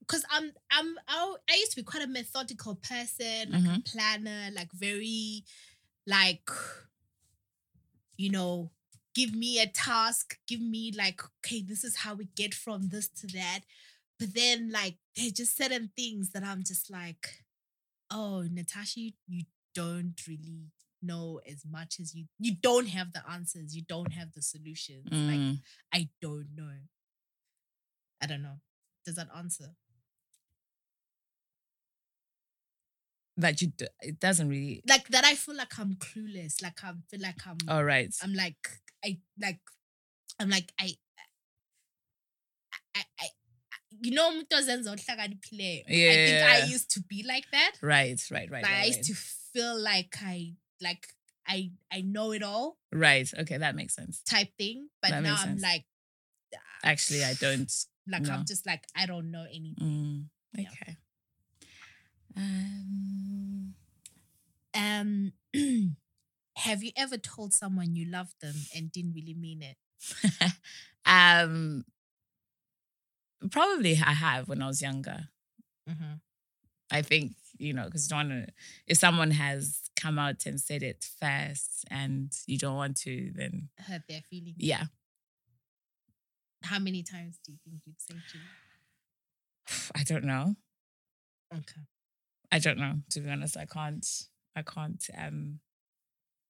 [SPEAKER 2] because I'm I'm I, I used to be quite a methodical person, like a mm-hmm. planner, like very, like, you know, give me a task, give me like, okay, this is how we get from this to that. But then like there's just certain things that I'm just like, oh, Natasha, you, you don't really know as much as you you don't have the answers, you don't have the solutions. Like
[SPEAKER 1] Mm.
[SPEAKER 2] I don't know. I don't know. Does that answer?
[SPEAKER 1] that you do, it doesn't really.
[SPEAKER 2] Like that I feel like I'm clueless. Like I feel like I'm
[SPEAKER 1] All right.
[SPEAKER 2] I'm like I like I'm like I I, I, you know umuntu ozenza ohlakaniphile. I think I used to be like that.
[SPEAKER 1] Right. Right. Right.
[SPEAKER 2] like I used
[SPEAKER 1] Right.
[SPEAKER 2] to feel like I like I I know it all
[SPEAKER 1] right. Okay, that makes sense.
[SPEAKER 2] type thing. But
[SPEAKER 1] That
[SPEAKER 2] now I'm
[SPEAKER 1] sense.
[SPEAKER 2] like
[SPEAKER 1] Actually, I don't.
[SPEAKER 2] like
[SPEAKER 1] no.
[SPEAKER 2] I'm just like I don't know anything.
[SPEAKER 1] Mm,
[SPEAKER 2] Yeah.
[SPEAKER 1] okay. Um,
[SPEAKER 2] Um have you ever told someone you loved them and didn't really mean it?
[SPEAKER 1] um, probably I have when I was younger.
[SPEAKER 2] Mm-hmm.
[SPEAKER 1] I think you know because you don't want to. If someone has come out and said it first, and you don't want to, then
[SPEAKER 2] Hurt their feelings.
[SPEAKER 1] yeah,
[SPEAKER 2] How many times do you think you'd say to you?
[SPEAKER 1] I don't know.
[SPEAKER 2] Okay.
[SPEAKER 1] I don't know. To be honest, I can't. I can't. Um,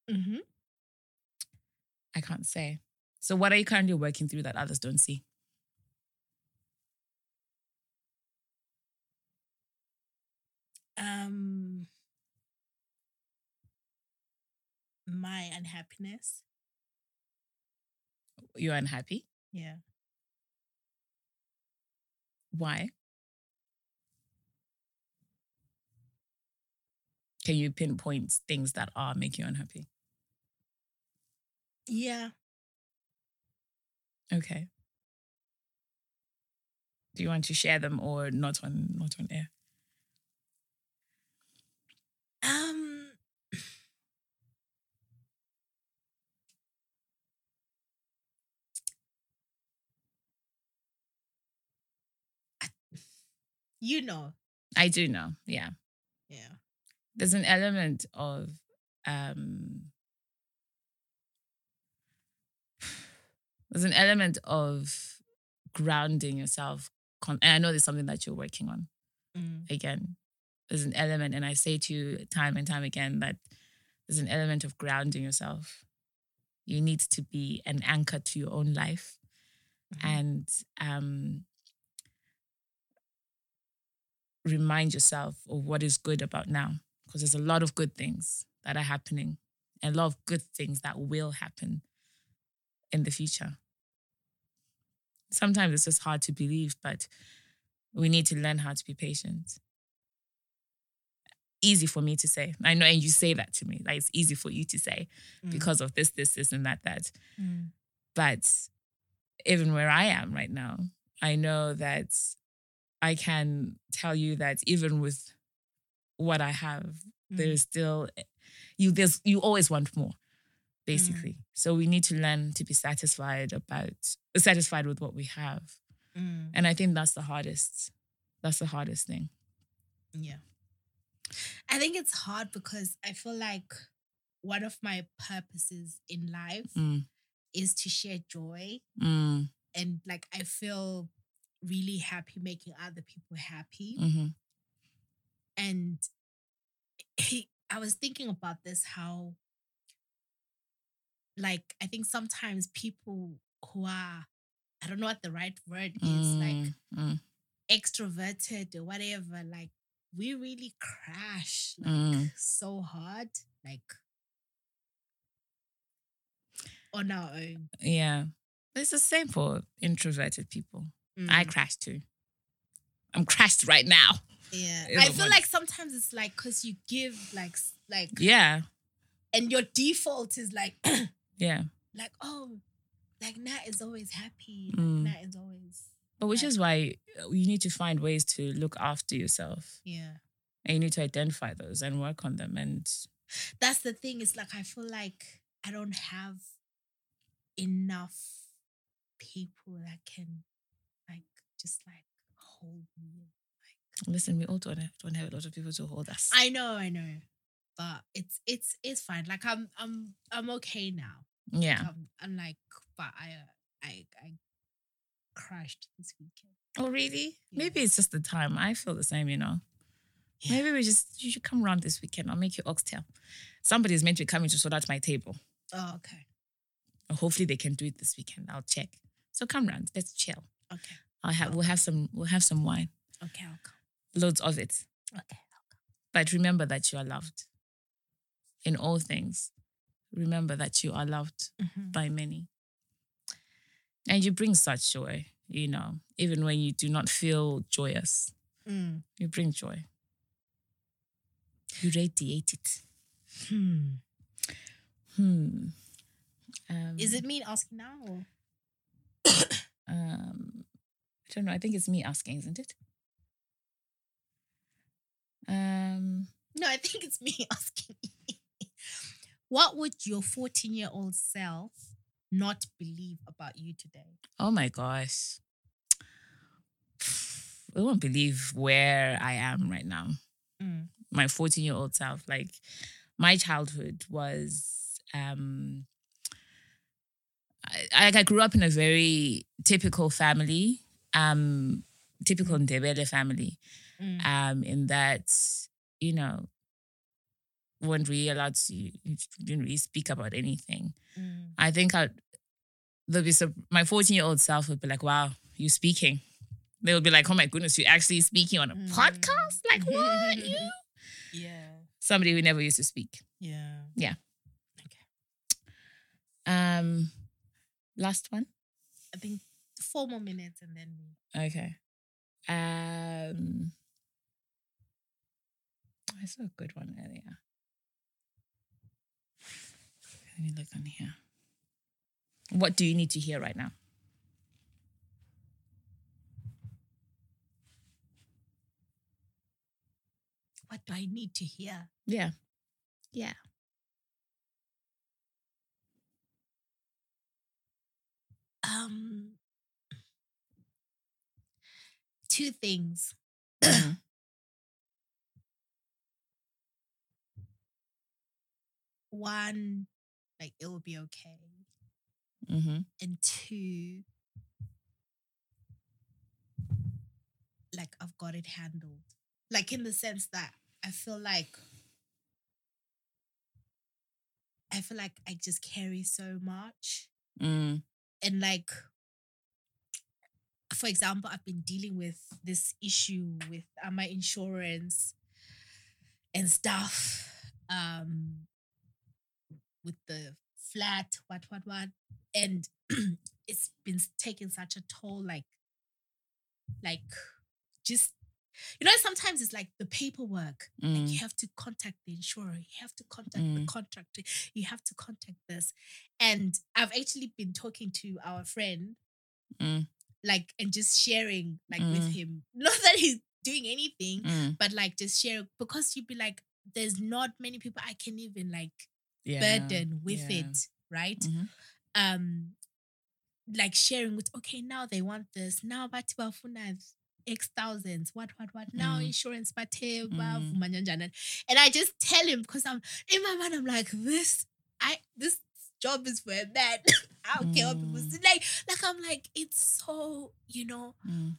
[SPEAKER 2] Mm-hmm.
[SPEAKER 1] I can't say. So, what are you currently working through that others don't see?
[SPEAKER 2] Um my unhappiness.
[SPEAKER 1] You're unhappy.
[SPEAKER 2] Yeah.
[SPEAKER 1] Why? Can you pinpoint things that are make you unhappy?
[SPEAKER 2] Yeah.
[SPEAKER 1] Okay. Do you want to share them or not on not on air?
[SPEAKER 2] Um you know.
[SPEAKER 1] I do know. Yeah.
[SPEAKER 2] Yeah.
[SPEAKER 1] There's an element of um there's an element of grounding yourself. Con- and I know there's something that you're working on.
[SPEAKER 2] Mm.
[SPEAKER 1] again. There's an element, and I say to you time and time again that there's an element of grounding yourself. You need to be an anchor to your own life,
[SPEAKER 2] Mhm.
[SPEAKER 1] and um, remind yourself of what is good about now, because there's a lot of good things that are happening, and a lot of good things that will happen in the future. Sometimes it's just hard to believe, but we need to learn how to be patient. Easy for me to say. I know, and you say that to me. Like it's easy for you to say
[SPEAKER 2] Mm.
[SPEAKER 1] because of this, this, this, and that, that.
[SPEAKER 2] Mm.
[SPEAKER 1] But even where I am right now, I know that I can tell you that even with what I have,
[SPEAKER 2] Mm.
[SPEAKER 1] there's still you there's you always want more. basically. So we need to learn to be satisfied about satisfied with what we have.
[SPEAKER 2] Mm.
[SPEAKER 1] And I think that's the hardest. That's the hardest thing.
[SPEAKER 2] Yeah. I think it's hard because I feel like one of my purposes in life
[SPEAKER 1] Mm,
[SPEAKER 2] is to share joy.
[SPEAKER 1] mm,
[SPEAKER 2] And like, I feel really happy making other people happy.
[SPEAKER 1] mhm,
[SPEAKER 2] And I was thinking about this how, like, I think sometimes people who are, I don't know what the right word is, like
[SPEAKER 1] mm, mm,
[SPEAKER 2] extroverted or whatever, like, we really crash like
[SPEAKER 1] Mm.
[SPEAKER 2] so hard, like on our own.
[SPEAKER 1] yeah. It's the same for introverted people. I
[SPEAKER 2] Mm.
[SPEAKER 1] crash too. I'm crashed right now.
[SPEAKER 2] yeah. I feel
[SPEAKER 1] morning.
[SPEAKER 2] like sometimes it's like because you give like like
[SPEAKER 1] Yeah.
[SPEAKER 2] and your default is like
[SPEAKER 1] Yeah.
[SPEAKER 2] like oh like Nat is always happy.
[SPEAKER 1] Mm.
[SPEAKER 2] Like, Nat is always
[SPEAKER 1] But which is why uh, you need to find ways to look after yourself.
[SPEAKER 2] yeah.
[SPEAKER 1] And you need to identify those and work on them. And
[SPEAKER 2] That's the thing. It's like I feel like I don't have enough people that can like just like hold me.
[SPEAKER 1] listen, we all don't have, don't have a lot of people to hold us.
[SPEAKER 2] I know, I know, but it's it's it's fine. Like I'm I'm I'm okay now.
[SPEAKER 1] yeah.
[SPEAKER 2] Um, I'm like, but I I I crashed this weekend.
[SPEAKER 1] Oh, really?
[SPEAKER 2] Yeah.
[SPEAKER 1] Maybe it's just the time. I feel the same, you know. Maybe we just, you should come around this weekend. I'll make you oxtail. Somebody is meant to be coming to sort out my table.
[SPEAKER 2] Oh, okay,
[SPEAKER 1] hopefully they can do it this weekend. I'll check. So come round. Let's chill.
[SPEAKER 2] okay,
[SPEAKER 1] I'll have, we'll have some, we'll have some wine.
[SPEAKER 2] okay. I'll come.
[SPEAKER 1] Loads of it.
[SPEAKER 2] Okay,
[SPEAKER 1] But remember that you are loved. In all things, remember that you are loved
[SPEAKER 2] Mhm.
[SPEAKER 1] by many. And you bring such joy, you know, even when you do not feel joyous,
[SPEAKER 2] Mm.
[SPEAKER 1] you bring joy. You radiate it.
[SPEAKER 2] Hmm.
[SPEAKER 1] Hmm. Um,
[SPEAKER 2] Is it me asking now? Or?
[SPEAKER 1] Um, I don't know. I think it's me asking, isn't it? Um,
[SPEAKER 2] No, I think it's me asking. what would your 14 year old self not believe about you today?
[SPEAKER 1] oh my gosh. I won't believe where I am right now.
[SPEAKER 2] Mm.
[SPEAKER 1] My 14 year old self. Like, my childhood was, um, I, I I grew up in a very typical family, um, typical Ndebele family.
[SPEAKER 2] Mm.
[SPEAKER 1] um, in that, you know, weren't really allowed to, you didn't really speak about anything.
[SPEAKER 2] Mm.
[SPEAKER 1] I think I'd, there'll be some, my 14 year old self would be like, wow, you speaking. They would be like, oh my goodness, you're actually speaking on a
[SPEAKER 2] Mm.
[SPEAKER 1] podcast? Like, what? you?
[SPEAKER 2] Yeah.
[SPEAKER 1] Somebody who never used to speak.
[SPEAKER 2] Yeah. Yeah. Okay.
[SPEAKER 1] Um, last one.
[SPEAKER 2] I think four more minutes and then.
[SPEAKER 1] Okay. Um, I saw a good one earlier. Let me look on here. What do you need to hear right now?
[SPEAKER 2] What do I need to hear?
[SPEAKER 1] Yeah. Yeah.
[SPEAKER 2] Um, two things.
[SPEAKER 1] Mhm.
[SPEAKER 2] One, like it will be okay,
[SPEAKER 1] Mm-hmm.
[SPEAKER 2] and two, like I've got it handled. Like in the sense that I feel like I feel like I just carry so much.
[SPEAKER 1] Mm.
[SPEAKER 2] and like for example i've been dealing with this issue with uh, my insurance and stuff um with the flat what what what and it's been taking such a toll like like just you know sometimes it's like the paperwork like
[SPEAKER 1] Mm.
[SPEAKER 2] you have to contact the insurer you have to contact the
[SPEAKER 1] Mm.
[SPEAKER 2] contractor you have to contact this and i've actually been talking to our friend
[SPEAKER 1] Mm.
[SPEAKER 2] like and just sharing like with
[SPEAKER 1] Mm.
[SPEAKER 2] him not that he's doing anything
[SPEAKER 1] Mm.
[SPEAKER 2] but like just share because you'd be like there's not many people i can even like
[SPEAKER 1] Yeah.
[SPEAKER 2] burden with
[SPEAKER 1] yeah.
[SPEAKER 2] it, right?
[SPEAKER 1] Mhm.
[SPEAKER 2] Um, like sharing with okay, now they want this, now but X thousands, what, what, what, now
[SPEAKER 1] Mm.
[SPEAKER 2] insurance bathe,
[SPEAKER 1] Mm.
[SPEAKER 2] and I just tell him because I'm in my mind, I'm like, this, I this job is for a man. I don't care what people
[SPEAKER 1] Mm.
[SPEAKER 2] say. Like, like I'm like, it's so, you know,
[SPEAKER 1] Mm.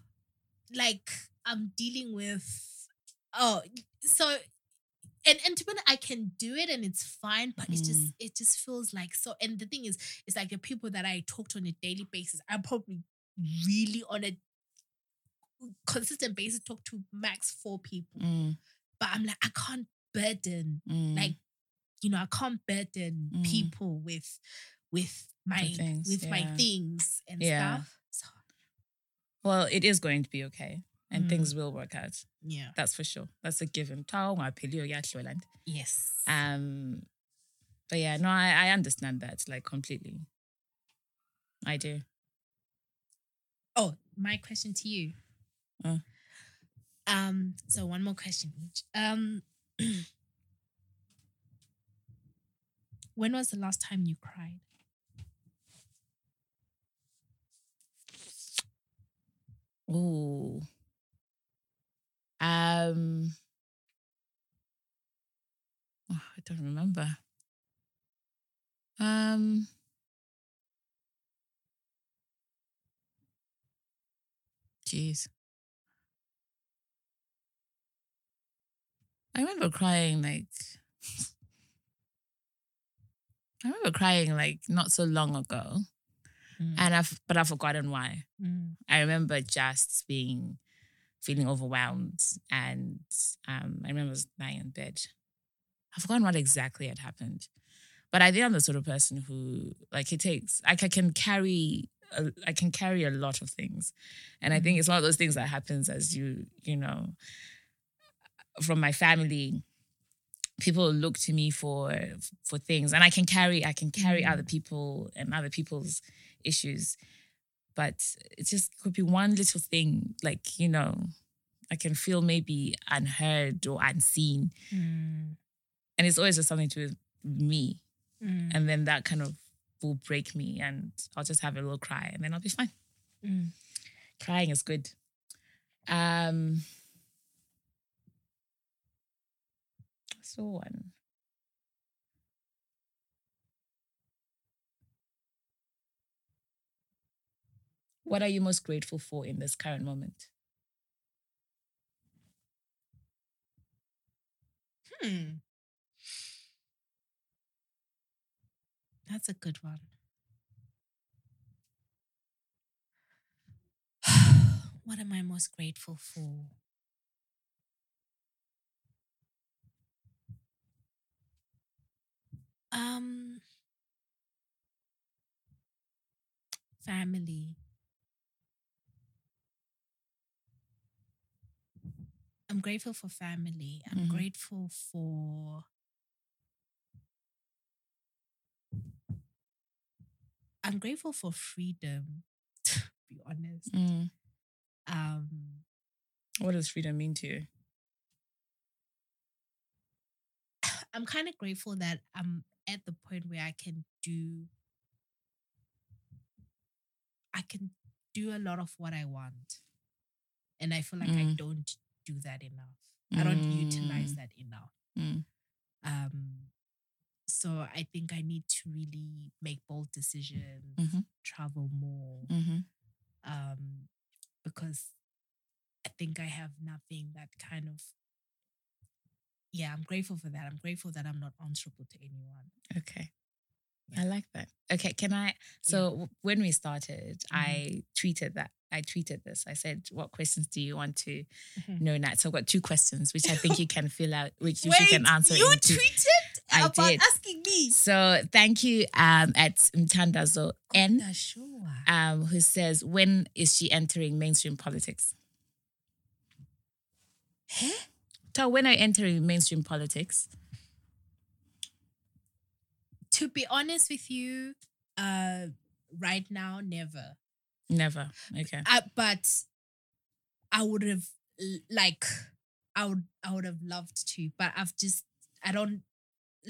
[SPEAKER 2] like I'm dealing with oh so and and to be honest, I can do it and it's fine, but it's just
[SPEAKER 1] Mm.
[SPEAKER 2] it just feels like so and the thing is it's like the people that I talk to on a daily basis, I'm probably really on a consistent basis talk to max four people.
[SPEAKER 1] Mm.
[SPEAKER 2] But I'm like, I can't burden
[SPEAKER 1] Mm.
[SPEAKER 2] like you know, I can't burden
[SPEAKER 1] Mm.
[SPEAKER 2] people with with my
[SPEAKER 1] things,
[SPEAKER 2] with my things and
[SPEAKER 1] Yeah.
[SPEAKER 2] stuff. So
[SPEAKER 1] well, it is going to be okay, and
[SPEAKER 2] Mm.
[SPEAKER 1] things will work out.
[SPEAKER 2] yeah.
[SPEAKER 1] That's for sure. That's a given. Tao ngapheli uyahlolanda.
[SPEAKER 2] Yes.
[SPEAKER 1] Um, but yeah, no, I, I understand that like completely. I do.
[SPEAKER 2] Oh, my question to you.
[SPEAKER 1] Uh.
[SPEAKER 2] Um, so one more question each. Um when was the last time you cried?
[SPEAKER 1] Ooh. Um. oh, I don't remember. Um. Jeez. I remember crying like. I remember crying like not so long ago,
[SPEAKER 2] Mm.
[SPEAKER 1] and I've but I've forgotten why.
[SPEAKER 2] Mm.
[SPEAKER 1] I remember just being feeling overwhelmed and um, I remember I was lying in bed. I've forgotten what exactly had happened. But I think I'm the sort of person who like it takes like I can carry I can carry a lot of things. And I think it's one of those things that happens as you, you know, from my family, people look to me for for things and I can carry I can carry other people and other people's issues but it just could be one little thing like you know i can feel maybe unheard or unseen
[SPEAKER 2] Mm.
[SPEAKER 1] and it's always just something to me
[SPEAKER 2] Mm.
[SPEAKER 1] and then that kind of will break me and i'll just have a little cry and then i'll be fine
[SPEAKER 2] Mm.
[SPEAKER 1] crying is good um so one what are you most grateful for in this current moment
[SPEAKER 2] Hmm. That's a good one. what am I most grateful for? Um family. I'm grateful for family. I'm
[SPEAKER 1] Mhm.
[SPEAKER 2] grateful for I'm grateful for freedom, to be honest.
[SPEAKER 1] Mm.
[SPEAKER 2] Um
[SPEAKER 1] what does freedom mean to you
[SPEAKER 2] I'm kind of grateful that I'm at the point where I can do I can do a lot of what I want. And I feel like I
[SPEAKER 1] Mm.
[SPEAKER 2] don't do that enough. I don't utilize
[SPEAKER 1] Mm.
[SPEAKER 2] that enough.
[SPEAKER 1] Mm.
[SPEAKER 2] Um so I think I need to really make bold decisions,
[SPEAKER 1] Mhm.
[SPEAKER 2] travel more.
[SPEAKER 1] Mm-hmm.
[SPEAKER 2] Um because I think I have nothing that kind of yeah, I'm grateful for that. I'm grateful that I'm not answerable to anyone.
[SPEAKER 1] Okay.
[SPEAKER 2] Yeah.
[SPEAKER 1] I like that. Okay, can I? So w when we started, I tweeted that. I tweeted this. I said, "What questions do you want to
[SPEAKER 2] Mhm.
[SPEAKER 1] know, Nat?" So I've got two questions, which I think you can fill out, which you can answer.
[SPEAKER 2] you
[SPEAKER 1] into.
[SPEAKER 2] tweeted
[SPEAKER 1] I
[SPEAKER 2] about
[SPEAKER 1] did.
[SPEAKER 2] asking me.
[SPEAKER 1] So thank you, um, at Mtandazo N, um, who says, "When is she entering mainstream politics?"
[SPEAKER 2] Huh?
[SPEAKER 1] So when are you entering mainstream politics?
[SPEAKER 2] To be honest with you, uh, right now, never.
[SPEAKER 1] Never. Okay.
[SPEAKER 2] Uh, but I would have like, I would, I would have loved to, but I've just, I don't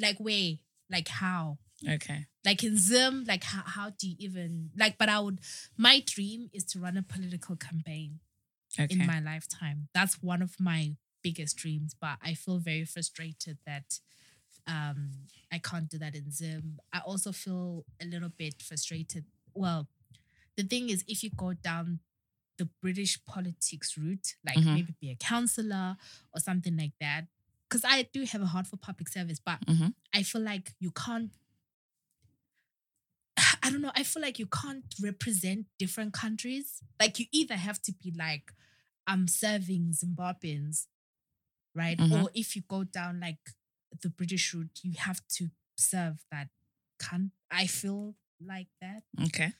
[SPEAKER 2] like way, Like how?
[SPEAKER 1] Okay.
[SPEAKER 2] Like in Zim, like how, how do you even like? But I would. My dream is to run a political campaign
[SPEAKER 1] Okay.
[SPEAKER 2] in my lifetime. That's one of my biggest dreams. But I feel very frustrated that um I can't do that in Zim. I also feel a little bit frustrated. Well, the thing is, if you go down the British politics route, like
[SPEAKER 1] Mhm.
[SPEAKER 2] maybe be a counselor or something like that, because I do have a heart for public service, but
[SPEAKER 1] Mhm.
[SPEAKER 2] I feel like you can't. I don't know. I feel like you can't represent different countries. Like you either have to be like, I'm serving Zimbabweans, right?
[SPEAKER 1] Mhm.
[SPEAKER 2] Or if you go down like the British route, you have to serve that. Can I feel like that?
[SPEAKER 1] Okay.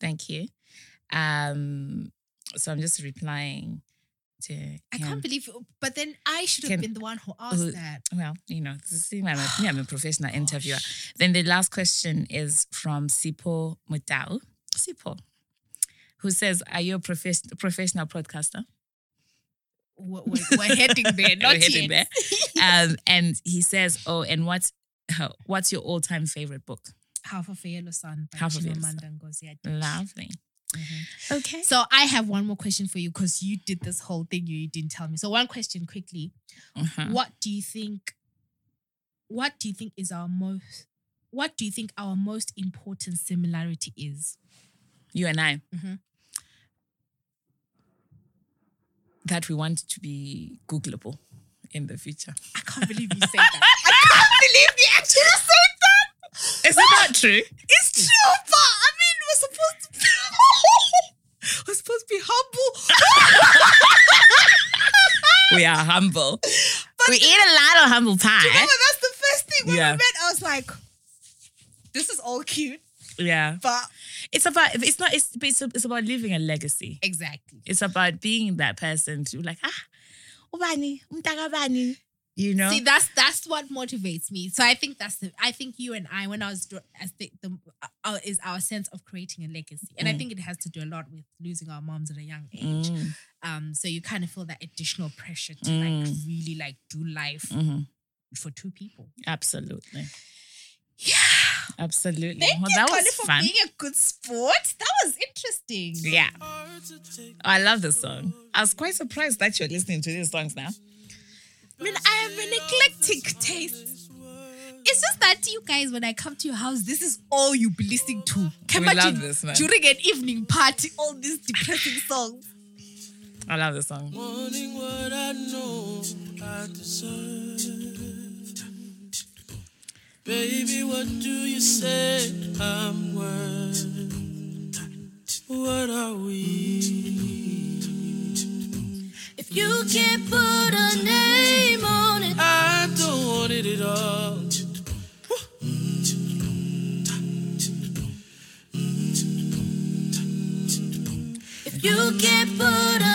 [SPEAKER 1] Thank you. Um, so I'm just replying to.
[SPEAKER 2] I
[SPEAKER 1] him.
[SPEAKER 2] can't believe. But then I should have
[SPEAKER 1] Can-
[SPEAKER 2] been the one who asked
[SPEAKER 1] who-
[SPEAKER 2] that.
[SPEAKER 1] Well, you know, this is, I'm, a, me, I'm a professional interviewer. Then the last question is from Sipho Mutau. Sipho, who says, Are you a profes- professional podcaster?
[SPEAKER 2] We're, we're, heading there. Not
[SPEAKER 1] We're heading
[SPEAKER 2] yet.
[SPEAKER 1] Um, and he says, Oh, and what's what's your all time favorite book?
[SPEAKER 2] Half of a Yellow Sun by
[SPEAKER 1] Half of a Yellow
[SPEAKER 2] Chimamanda Ngozi Adichie.
[SPEAKER 1] Lovely.
[SPEAKER 2] Mhm.
[SPEAKER 1] Okay.
[SPEAKER 2] So I have one more question for you because you did this whole thing you didn't tell me. So one question quickly.
[SPEAKER 1] Uh-huh.
[SPEAKER 2] What do you think what do you think is our most what do you think our most important similarity is?
[SPEAKER 1] You and I.
[SPEAKER 2] Mhm.
[SPEAKER 1] That we want to be Googleable in the future.
[SPEAKER 2] I can't believe you said that. I can't believe you actually said that.
[SPEAKER 1] Is it not true?
[SPEAKER 2] It's true, but I mean we're supposed to be we're supposed to be humble.
[SPEAKER 1] We are humble. we eat a lot of humble pie.
[SPEAKER 2] Remember, that's the first thing when
[SPEAKER 1] Yeah.
[SPEAKER 2] we met. I was like, this is all cute,
[SPEAKER 1] Yeah.
[SPEAKER 2] but
[SPEAKER 1] It's about it's not it's it's, it's about leaving a legacy.
[SPEAKER 2] exactly.
[SPEAKER 1] It's about being that person to like ah ubani umtakabani. you know
[SPEAKER 2] See, that's that's what motivates me. So I think that's the. I think you and I, when I was, I think the uh, is our sense of creating a legacy, and I
[SPEAKER 1] Mm.
[SPEAKER 2] think it has to do a lot with losing our moms at a young age.
[SPEAKER 1] Mm,
[SPEAKER 2] Um, so you kind of feel that additional pressure to like
[SPEAKER 1] Mm.
[SPEAKER 2] really like do life
[SPEAKER 1] mhm.
[SPEAKER 2] for two people.
[SPEAKER 1] absolutely. Absolutely
[SPEAKER 2] Thank
[SPEAKER 1] well
[SPEAKER 2] you,
[SPEAKER 1] that
[SPEAKER 2] Connie,
[SPEAKER 1] was
[SPEAKER 2] for
[SPEAKER 1] fun
[SPEAKER 2] being a good sport. That was interesting.
[SPEAKER 1] yeah I love this song I was quite surprised that you're listening to these songs now
[SPEAKER 2] I mean, I have an eclectic taste. It's just that you guys, when I come to your house, this is all you be listening to. Can
[SPEAKER 1] We love
[SPEAKER 2] imagine
[SPEAKER 1] this, man.
[SPEAKER 2] during an evening party, all these depressing songs.
[SPEAKER 1] I love this song
[SPEAKER 3] Baby, what do you say I'm worth? What are we?
[SPEAKER 4] If you can't put a name on it,
[SPEAKER 3] I don't want it at all.
[SPEAKER 4] if you can't put a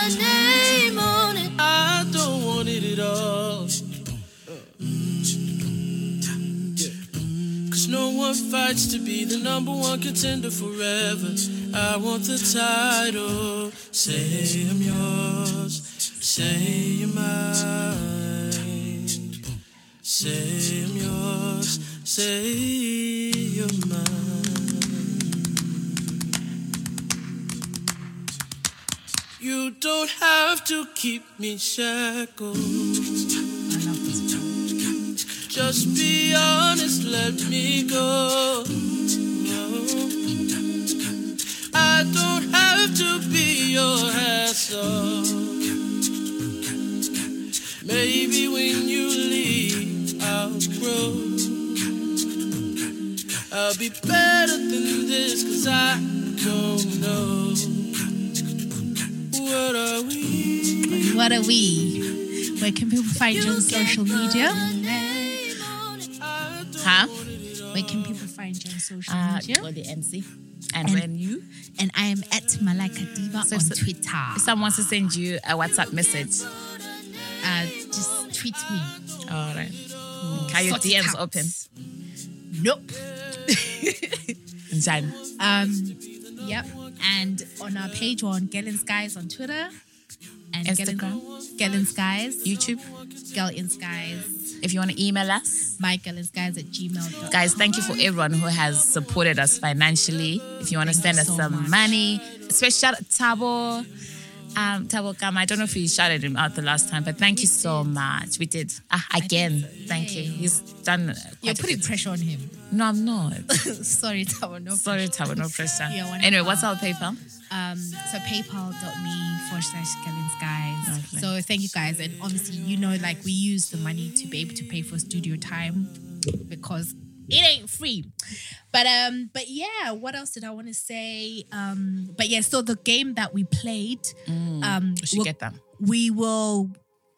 [SPEAKER 3] fights to be the number one contender forever. I want the title. Say I'm yours. Say you're mine. Say I'm yours. Say you're mine. You don't have to keep me shackled. Just be honest, let me go. I don't have to be your hassle. Maybe when you leave, I'll grow. I'll be better than this, cause I don't know. What are we?
[SPEAKER 2] What are we? Where can people find you on social media?
[SPEAKER 1] Huh
[SPEAKER 3] want it at
[SPEAKER 2] Where can people find you on social
[SPEAKER 1] uh,
[SPEAKER 2] media?
[SPEAKER 1] or the MC and,
[SPEAKER 2] And-
[SPEAKER 1] when you
[SPEAKER 2] And I am at Malaika Diva
[SPEAKER 1] So-
[SPEAKER 2] on
[SPEAKER 1] so-
[SPEAKER 2] Twitter.
[SPEAKER 1] if someone wants to send you a WhatsApp message
[SPEAKER 2] Uh, just tweet me.
[SPEAKER 1] all right are your DMs open
[SPEAKER 2] Nope.
[SPEAKER 1] Njani?
[SPEAKER 2] Um, yep. And on our page, we're on Girl in Skies on Twitter. And
[SPEAKER 1] Instagram?
[SPEAKER 2] Galen, Girl in Skies.
[SPEAKER 1] YouTube
[SPEAKER 2] Girl in Skies
[SPEAKER 1] if you want to email us.
[SPEAKER 2] mygirlinskies at gmail.
[SPEAKER 1] Guys, thank you for everyone who has supported us financially. If you want to send us
[SPEAKER 2] so
[SPEAKER 1] some
[SPEAKER 2] much.
[SPEAKER 1] money, out Tabo. Um, Tabo Kama. I don't know if we shouted him out the last time, but thank you so much. We did. Ah, again, thank you. He's done.
[SPEAKER 2] You're putting pressure on him.
[SPEAKER 1] No, I'm not.
[SPEAKER 2] Sorry, Tabo. No
[SPEAKER 1] Sorry, Tabo, no pressure.
[SPEAKER 2] Yeah,
[SPEAKER 1] anyway, what's
[SPEAKER 2] our-
[SPEAKER 1] PayPal?
[SPEAKER 2] Um, so paypal.me forward slash
[SPEAKER 1] girlinskies.
[SPEAKER 2] So thank you guys. And obviously, you know, like we use the money to be able to pay for studio time because it ain't free. But um, but yeah, what else did I want to say? Um, but yeah, so the game that we played, um,
[SPEAKER 1] We
[SPEAKER 2] we'll-
[SPEAKER 1] get that.
[SPEAKER 2] we will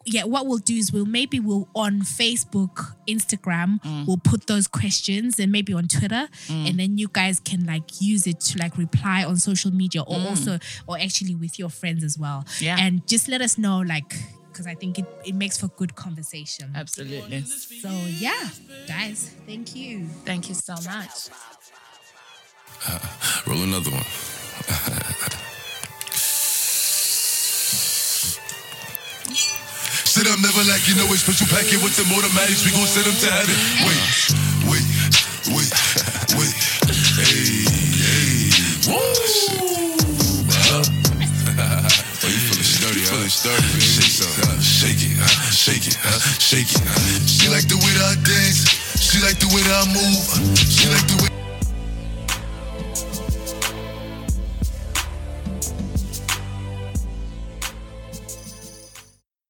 [SPEAKER 2] yeah what we'll do is we'll maybe we'll on facebook instagram
[SPEAKER 1] Mm.
[SPEAKER 2] we'll put those questions and maybe on twitter and then you guys can like use it to like reply on social media or also or actually with your friends as well
[SPEAKER 1] Mm. Yeah.
[SPEAKER 2] and just let us know like because i think it, it makes for good conversation
[SPEAKER 1] Absolutely.
[SPEAKER 2] so yeah guys thank you
[SPEAKER 1] Thank you so much.
[SPEAKER 5] Uh, roll another one. Sit up, never like you know it's special packet with the automatics. We gon' send them to heaven. Wait, wait, wait, wait. it's 30, baby. Shake it, uh, shake it, uh, shake it, uh, shake it. She like the way that I dance. She like the way that I move. She like the way.